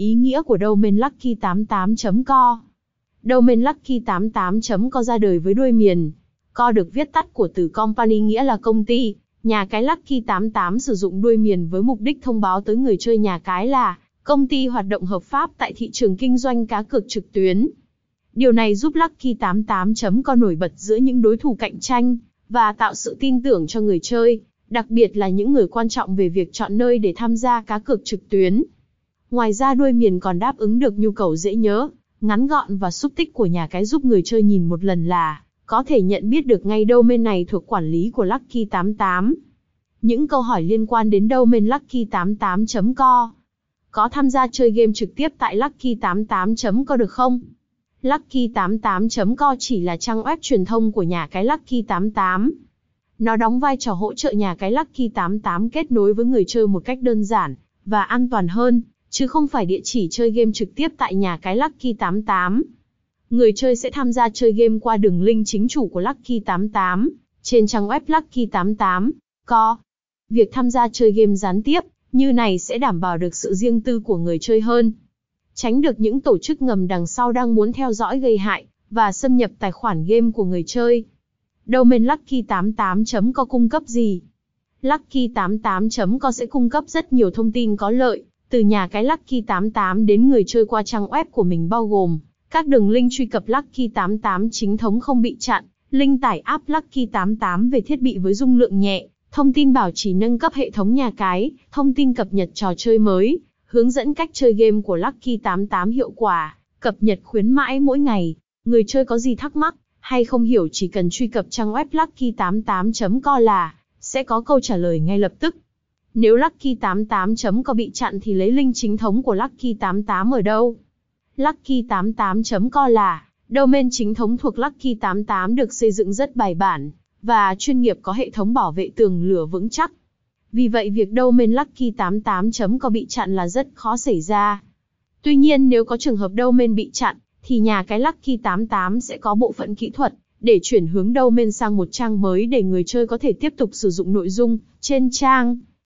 Ý nghĩa của domain lucky88.co Domain lucky88.co ra đời với đuôi miền. Co được viết tắt của từ company nghĩa là công ty. Nhà cái Lucky 88 sử dụng đuôi miền với mục đích thông báo tới người chơi nhà cái là công ty hoạt động hợp pháp tại thị trường kinh doanh cá cược trực tuyến. Điều này giúp Lucky 88.co nổi bật giữa những đối thủ cạnh tranh và tạo sự tin tưởng cho người chơi, đặc biệt là những người quan trọng về việc chọn nơi để tham gia cá cược trực tuyến. Ngoài ra đuôi miền còn đáp ứng được nhu cầu dễ nhớ, ngắn gọn và xúc tích của nhà cái giúp người chơi nhìn một lần là có thể nhận biết được ngay domain này thuộc quản lý của Lucky 88. Những câu hỏi liên quan đến domain lucky88.co Có tham gia chơi game trực tiếp tại lucky88.co được không? Lucky88.co chỉ là trang web truyền thông của nhà cái Lucky88. Nó đóng vai trò hỗ trợ nhà cái Lucky88 kết nối với người chơi một cách đơn giản và an toàn hơn, chứ không phải địa chỉ chơi game trực tiếp tại nhà cái Lucky88. Người chơi sẽ tham gia chơi game qua đường link chính chủ của Lucky88 trên trang web Lucky88. Co. Việc tham gia chơi game gián tiếp như này sẽ đảm bảo được sự riêng tư của người chơi hơn. Tránh được những tổ chức ngầm đằng sau đang muốn theo dõi gây hại và xâm nhập tài khoản game của người chơi. Domain Lucky88.co cung cấp gì? Lucky88.co sẽ cung cấp rất nhiều thông tin có lợi, từ nhà cái Lucky88 đến người chơi qua trang web của mình bao gồm các đường link truy cập Lucky 88 chính thống không bị chặn, link tải app Lucky 88 về thiết bị với dung lượng nhẹ, thông tin bảo trì nâng cấp hệ thống nhà cái, thông tin cập nhật trò chơi mới, hướng dẫn cách chơi game của Lucky 88 hiệu quả, cập nhật khuyến mãi mỗi ngày. Người chơi có gì thắc mắc hay không hiểu chỉ cần truy cập trang web lucky88.co là sẽ có câu trả lời ngay lập tức. Nếu Lucky88.co bị chặn thì lấy link chính thống của Lucky88 ở đâu? Lucky88.co là domain chính thống thuộc Lucky88 được xây dựng rất bài bản và chuyên nghiệp có hệ thống bảo vệ tường lửa vững chắc. Vì vậy việc domain Lucky88.co bị chặn là rất khó xảy ra. Tuy nhiên nếu có trường hợp domain bị chặn, thì nhà cái Lucky88 sẽ có bộ phận kỹ thuật để chuyển hướng domain sang một trang mới để người chơi có thể tiếp tục sử dụng nội dung trên trang.